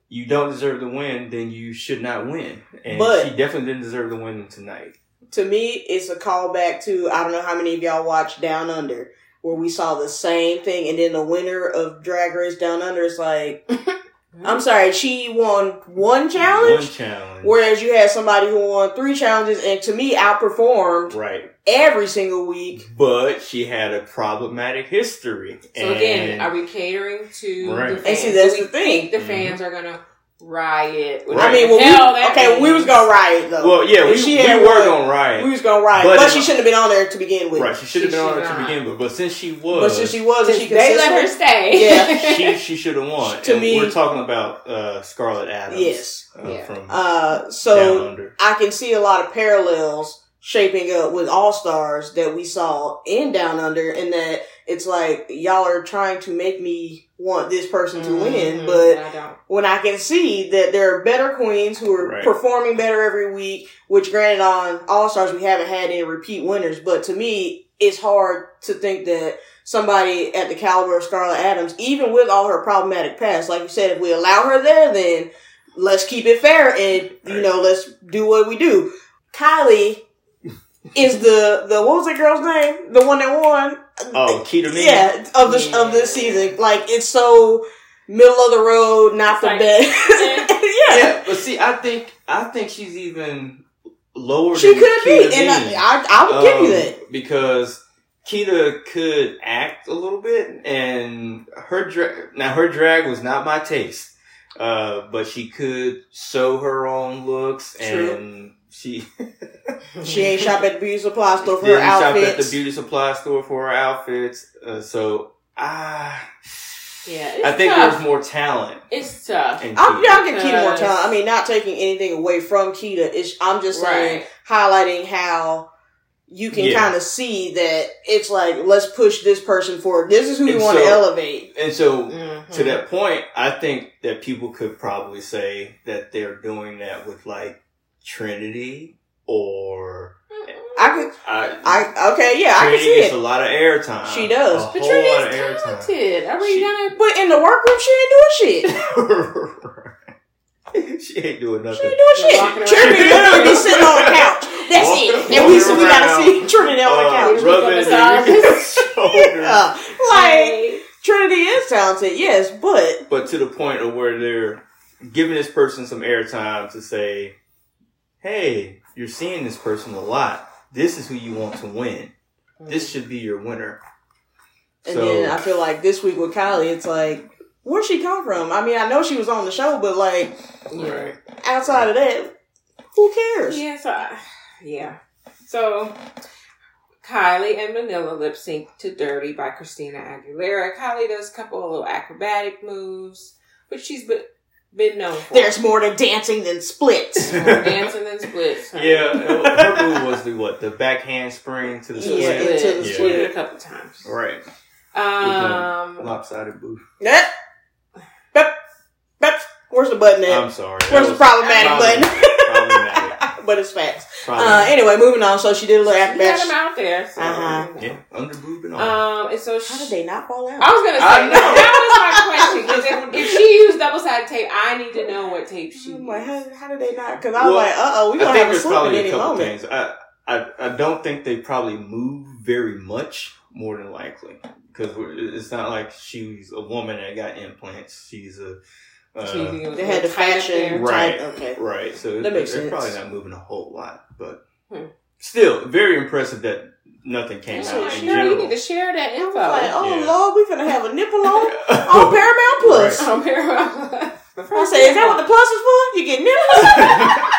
you don't deserve to win, then you should not win, and But- she definitely didn't deserve to win tonight. To me, it's a callback to I don't know how many of y'all watched Down Under, where we saw the same thing, and then the winner of Drag Race Down Under is like, I'm sorry, she won one challenge. One challenge, Whereas you had somebody who won three challenges and to me outperformed right? every single week. But she had a problematic history. So again, are we catering to Right. the And fans? see, that's Do we the thing. think the mm-hmm. fans are gonna riot. Which I mean, well, hell we, that okay, well, we was gonna riot though. well, yeah, we, she we had were won, gonna riot. We was gonna riot, But but, she shouldn't have been on there to begin with. right, she should have been on there to begin with, but since she was, But since she was, Since she they let her stay. Yeah. she she should have won. To And me- we're talking about uh, Scarlet Adams. Yes. uh, Yeah. from Uh, Down so Under. I can see a lot of parallels shaping up with All Stars that we saw in Down Under, and that it's like y'all are trying to make me want this person to win, Mhm, but I don't. when I can see that there are better queens who are Right. performing better every week, which granted on All Stars we haven't had any repeat winners, but to me it's hard to think that somebody at the caliber of Scarlet Adams, even with all her problematic past, like you said, if we allow her there, then let's keep it fair and you know let's do what we do. Kylie is the the what was that girl's name? The one that won. Oh, Kita Mean. Yeah, of this of this season. Like it's so middle of the road, not the Like, best. yeah. Yeah, but see, I think I think she's even lower. She than could Kita be, and I, I, I would give you Um, that. because Kita could act a little bit, and her drag. Now her drag was not my taste, uh, but she could sew her own looks, True. and she She ain't shop at the beauty supply store for her didn't shop at the beauty supply store for her outfits. Uh, so ah, Yeah, I think tough. there's more talent. It's tough. I'll, Kita. I'll give Kita more Because- talent. I mean, not taking anything away from Kita. It's, I'm just saying, Right. highlighting how you can Yeah. kind of see that it's like, let's push this person forward. This is who we And want to elevate. And so Mhm. to that point, I think that people could probably say that they're doing that with like Trinity or I could, I, I, okay, yeah, I can see gets it. a lot of airtime. She does. A But whole lot of Trinity's airtime. talented. Are we She- gonna? But in the workroom, she ain't doing shit. she ain't doing nothing. She ain't doing shit. Walking around. Trinity literally be sitting on the couch. That's Walking- it. And we, walking we gotta see Trinity on the Uh, couch. rubbing Massages. the shoulders. Yeah. Like, Hey. Trinity is talented, yes, but But to the point of where they're giving this person some airtime to say, "Hey, you're seeing this person a lot. This is who you want to win. This mm. should be your winner. And So- then I feel like this week with Kylie, it's like, where'd she come from? I mean, I know she was on the show, but like Right. outside of that, who cares? Yeah, so I, yeah. So Kylie and Manila lip sync to Dirty by Christina Aguilera. Kylie does a couple of little acrobatic moves, which she's been, been known for. There's more to dancing than splits. More dancing than splits. honey. Yeah, her move was the what? The backhand spring to the split. Yeah, into the She split. did a couple times. Right. Um, Lopsided booth. That, bep, bep. Where's the button at? I'm sorry. Where's the was problematic problematic. button? Problematic. but it's facts. Uh, anyway, moving on. So she did a little we got acrobatic. them out there. So, Uh-huh. you know. yeah, under boob and all. Um, and so How did they not fall out? I was gonna say know. that was my question. If, if she used double sided tape, I need to know what tape she. I'm like, used. how, how did they not? Because I was Well, like, uh oh, we I gonna have a slip at any a moment. things. I, I I don't think they probably move very much, more than likely, because it's not like she's a woman that got implants. She's a uh, Cheesy, it They had the fashion, there. Right. type- Okay. right. So That makes they're sense. probably not moving a whole lot, but Hmm. still very impressive that nothing came Yeah, out in sure, you need to share that I was info. like, oh Yeah. lord, we're gonna have a nipple on on Paramount Plus. On Paramount. I said, is that what the plus is for? You get nipples?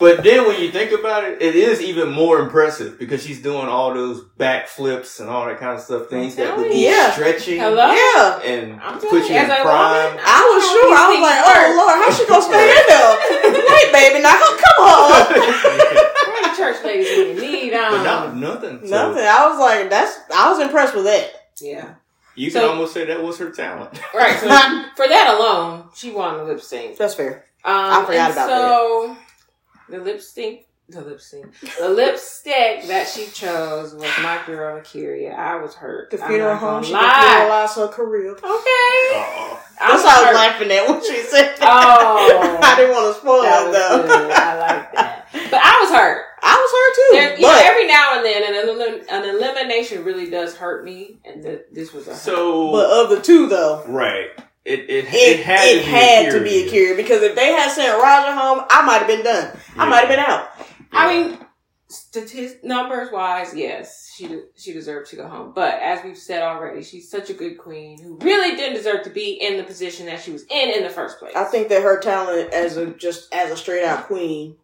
But then when you think about it, it is even more impressive because she's doing all those back flips and all that kind of stuff, things that would be Yeah. stretching Hello? yeah. and I'm put telling you you, in prime. woman, I was know sure. I was like, work. oh lord, how she gonna stay in there? Wait, baby, now come on. We're the church ladies when you need um, but not nothing. So Nothing. I was like, that's. I was impressed with that. Yeah. you So- can almost say that was her talent. Right. So for that alone, she won the lip sync. That's fair. Um, I forgot and about so, the lipstick the lipstick. the lipstick that she chose was my girl Akeria. I was hurt. The I'm funeral not home. gonna She lie. realized her career. Okay. Oh, I That's was how I was hurt. laughing at when she said. Oh. I didn't want to spoil That it though. good. I like that. But I was hurt. I was hurt too. There, you know, but, every now and then, an, elim- an elimination really does hurt me, and th- this was a hurt. so but of the two though, right, it it, it, it had it to be had a to be a Kyria. cure because if they had sent Raja home, I might have been done. I might have been out. I mean, statistics numbers wise, yes, she de- she deserved to go home. But as we've said already, she's such a good queen who really didn't deserve to be in the position that she was in in the first place. I think that her talent as a just as a straight out queen,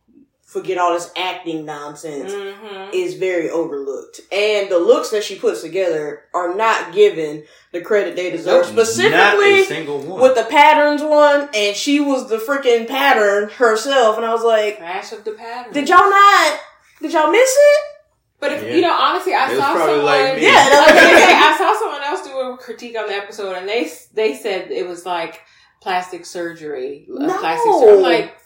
forget all this acting nonsense, hmm is very overlooked. And the looks that she puts together are not given the credit they deserve. Nope. not a Specifically single one. with the patterns one, and she was the freaking pattern herself. And I was like, Crash of the pattern. did y'all not? Did y'all miss it? But if Yeah. you know, honestly, I It saw someone. like. Yeah, I, was that's gonna what say, I'm saw someone else do a critique on the episode, and they they said it was like plastic surgery. No. plastic surgery. I'm like,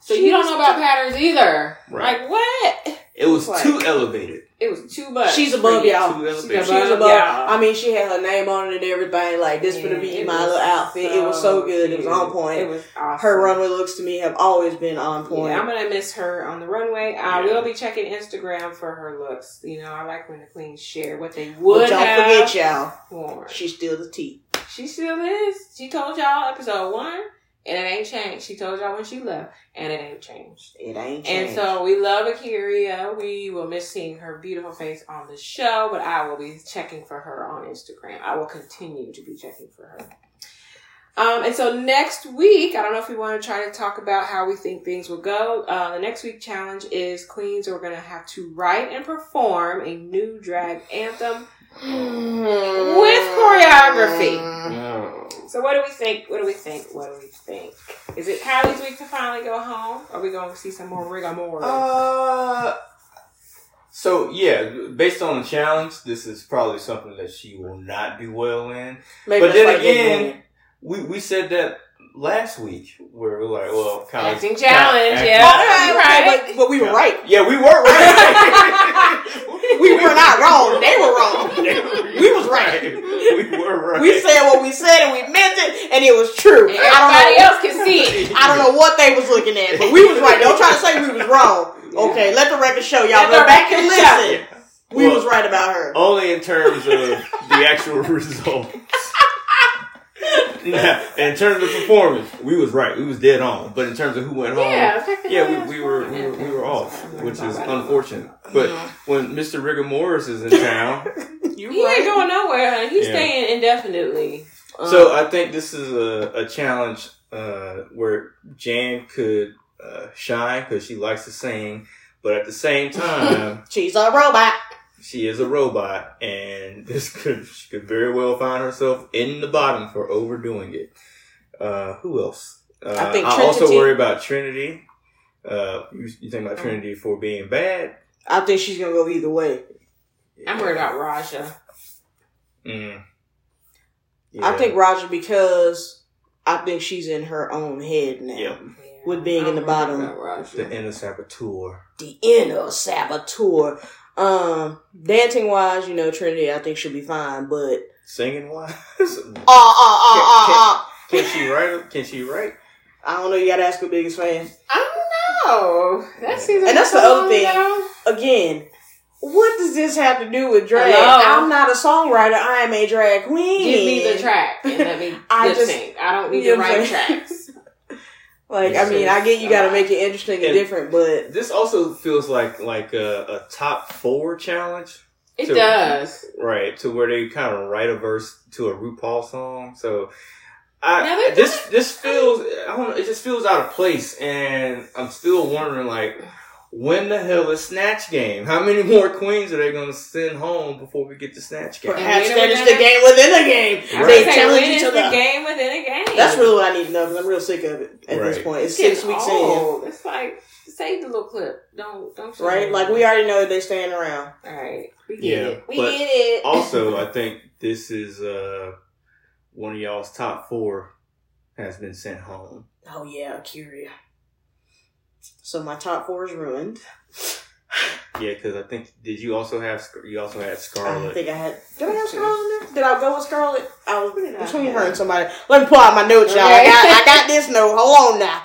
so She you don't know about patterns either? Right. Like what? it was Like- too elevated. It was too much. She's above you. y'all. Too She's elevated. She above above. y'all. I mean, she had her name on it and everything. Like this Yeah, gonna be it my little outfit. it was so good. It was on point. It was awesome. her runway looks to me have always been on point. Yeah, I'm gonna miss her on the runway. I will be checking Instagram for her looks. You know, I like when the queens share what they would but don't have forget, y'all. worn. She's still the T. She still is. She told y'all episode one, and it ain't changed. She told y'all when she left, and it ain't changed. It ain't. Changed. And so we love Akeria. We will miss seeing her beautiful face on the show, but I will be checking for her on Instagram. I will continue to be checking for her. Um, and so next week, I don't know if we want to try to talk about how we think things will go. Uh, the next week challenge is queens are going to have to write and perform a new drag anthem. With choreography. No. So what do we think? What do we think? What do we think? Is it Kylie's week to finally go home? Are we going to see some more rigor Uh, so yeah, based on the challenge, this is probably something that she will not be well in. Maybe but then why again, we we said that last week where we're like, well, kind of Acting challenge, yeah. All right, Right. But, but we were right. Yeah, we were right. We were not wrong. They were wrong. We was right. We were right. We said what we said and we meant it, and it was true. And I don't everybody know. else can see it. I don't know what they was looking at, but we was right. Don't try to say we was wrong. Okay, let the record show. Y'all go back and listen. Yeah. We Well, was right about her. Only in terms of the actual results. Now, in terms of performance, we was right. We was dead on. But in terms of who went home, Yeah, technically yeah, we, we were fine. we were we were which is unfortunate. But when Mr. Rigor Morris is in town, you He ain't going nowhere. honey. He's Yeah. staying indefinitely. so I think this is a, a challenge uh, where Jan could uh, shine because she likes to sing, but at the same time, she's a robot. She is a robot, and this could she could very well find herself in the bottom for overdoing it. Uh, who else? Uh, I think I also worry about Trinity. Uh, you, you think about Trinity for being bad? I think she's gonna go either way. I'm worried about Raja. Mm. I think Raja because I think she's in her own head now. Yeah. With being in the I'm worried bottom. the inner saboteur. The inner saboteur. Um, dancing wise, you know, Trinity, I think she'll be fine, but Singing wise, ah ah ah ah ah. can she write? Can she write? I don't know. You gotta ask her biggest fan. I don't know. That seems And that's the other thing. long ago. Again, what does this have to do with drag? Hello? I'm not a songwriter. I am a drag queen. Give me the track and let me I just- sync. I don't need you to know what I'm write tracks. Like, Yes, I mean, yes. I get you got to make it interesting and And- different, but This also feels like like a, a top four challenge, It So- does. right? To where they kind of write a verse to a RuPaul song. So, I Now, this this feels I don't know. It just feels out of place, and I'm still wondering like. When the hell is Snatch Game? How many more queens are they going to send home before we get to Snatch Game? perhaps when are that we is the game within a game. I was They gonna challenge each other. the game within a game? That's really what I need to know because I'm real sick of it at this point. It's Getting six weeks in. It's like save the little clip. Don't don't. show right? Like we already know they're staying around. All right, we get Yeah, it. We get it. also, I think this is uh, one of y'all's top four has been sent home. Oh yeah, Curia. So my top four is ruined. Yeah, because I think did you also have Scar- you also had I think I had. Did I have Scarlet in there? Did I go with Scarlet? I was I between have? her and somebody. Let me pull out my notes, y'all. I got, I got this note. Hold on now.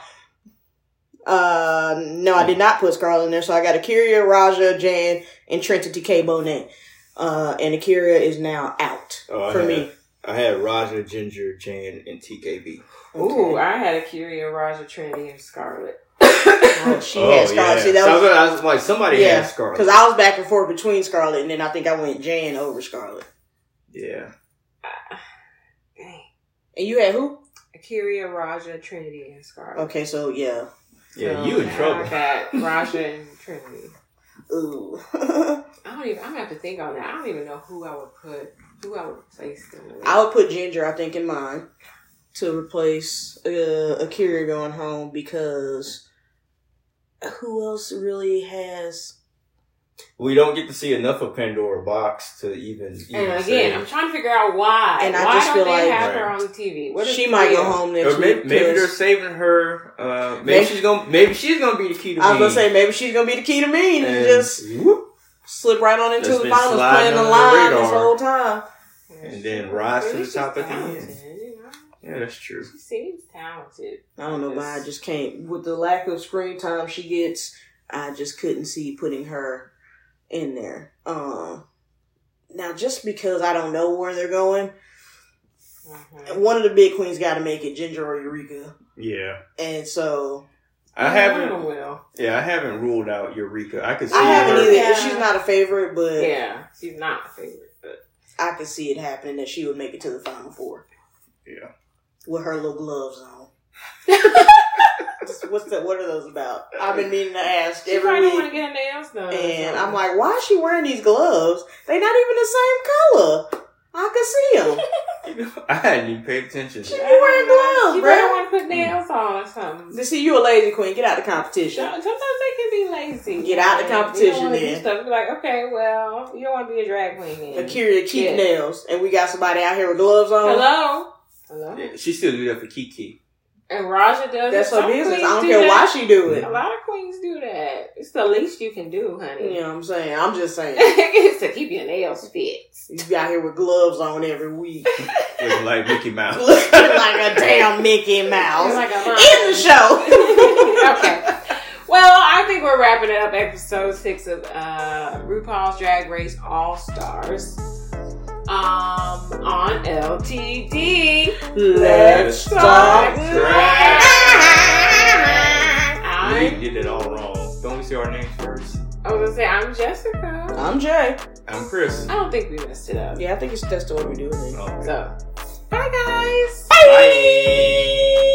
Uh, no, I did not put Scarlet in there. So I got Akeria, Raja, Jan, and Trinity K. Bonet. Uh, and Akeria is now out Oh, I for had- me. I had Raja, Ginger, Jan, and TKB. Ooh, I had Akeria, Raja, Trinity, and Scarlet. Oh, she had Scarlet. See, that So I, was, was, I was like, somebody Yeah, had Scarlet. Because I was back and forth between Scarlet, and then I think I went Jan over Scarlet. yeah, Dang. And you had who? Curia, Raja, Trinity, and Scarlet. Okay, so yeah. yeah, So you in now trouble. I got Raja and Trinity. Ooh. I don't even. I'm gonna have to think on that. I don't even know who I would put. Who I would place them with. I would put Ginger, I think, in mine to replace uh, Akeria going home because who else really has? We don't get to see enough of Pandora Boxx to even. even and say- again, I'm trying to figure out why. And I just don't feel they like- have her Right. on TV? What is She might go home next or maybe, week. maybe 'cause they're saving her. Uh, maybe, Maybe- she's gonna. Maybe she's gonna be the key to I was gonna say maybe she's gonna be the key to me and, And just whoop, slip right on into the finals, playing the under the line this radar. whole time. And then rise to the top at the end. Talented, you know? yeah, that's true. She seems talented. I don't know why I just can't with the lack of screen time she gets. I just couldn't see putting her in there. Um, now just because I don't know where they're going, Mhm. one of the big queens got to make it, Ginger or Eureka, Yeah, and so I One haven't. them will. Yeah, I haven't ruled out Eureka. I could see I haven't her. either. Yeah. She's not a favorite, but Yeah, she's not a favorite, but I could see it happening that she would make it to the final four Yeah. With her little gloves on. What's that? What are those about? I've been meaning to ask she every probably want to week, get her nails done. and. I'm like, why is she wearing these gloves? They're not even the same color. I can see them. You know, I hadn't even paid attention. She be wearing gloves, She bro. better want to put nails on or something. To see you a lazy queen, get out of the competition. Sometimes they can be lazy. Get out of the competition You don't then. stuff. Be like, okay, well, you don't want to be a drag queen then. Akeria keep Yeah. nails, and we got somebody out here with gloves on. Hello, hello. Yeah, she still do that for Kiki. And Raja does. That's it. her business. queens I don't do care that. why she do it. A lot of queens do that. It's the least you can do, honey. You know what I'm saying? I'm just saying. it's to keep your nails fixed. You be out here with gloves on every week, Looking like Mickey Mouse. looking like a damn Mickey Mouse. It's like a. In the show. okay. Well, I think we're wrapping it up. Episode six of uh, RuPaul's Drag Race All Stars. Um, on LTD. Let's talk drag. We I'm did it all wrong. Don't we say say our names first? I was gonna say I'm Jessica. I'm Jay. I'm Chris. I don't think we messed it up. Yeah, I think it's just the way we do it. Oh, okay. So, bye guys. Bye.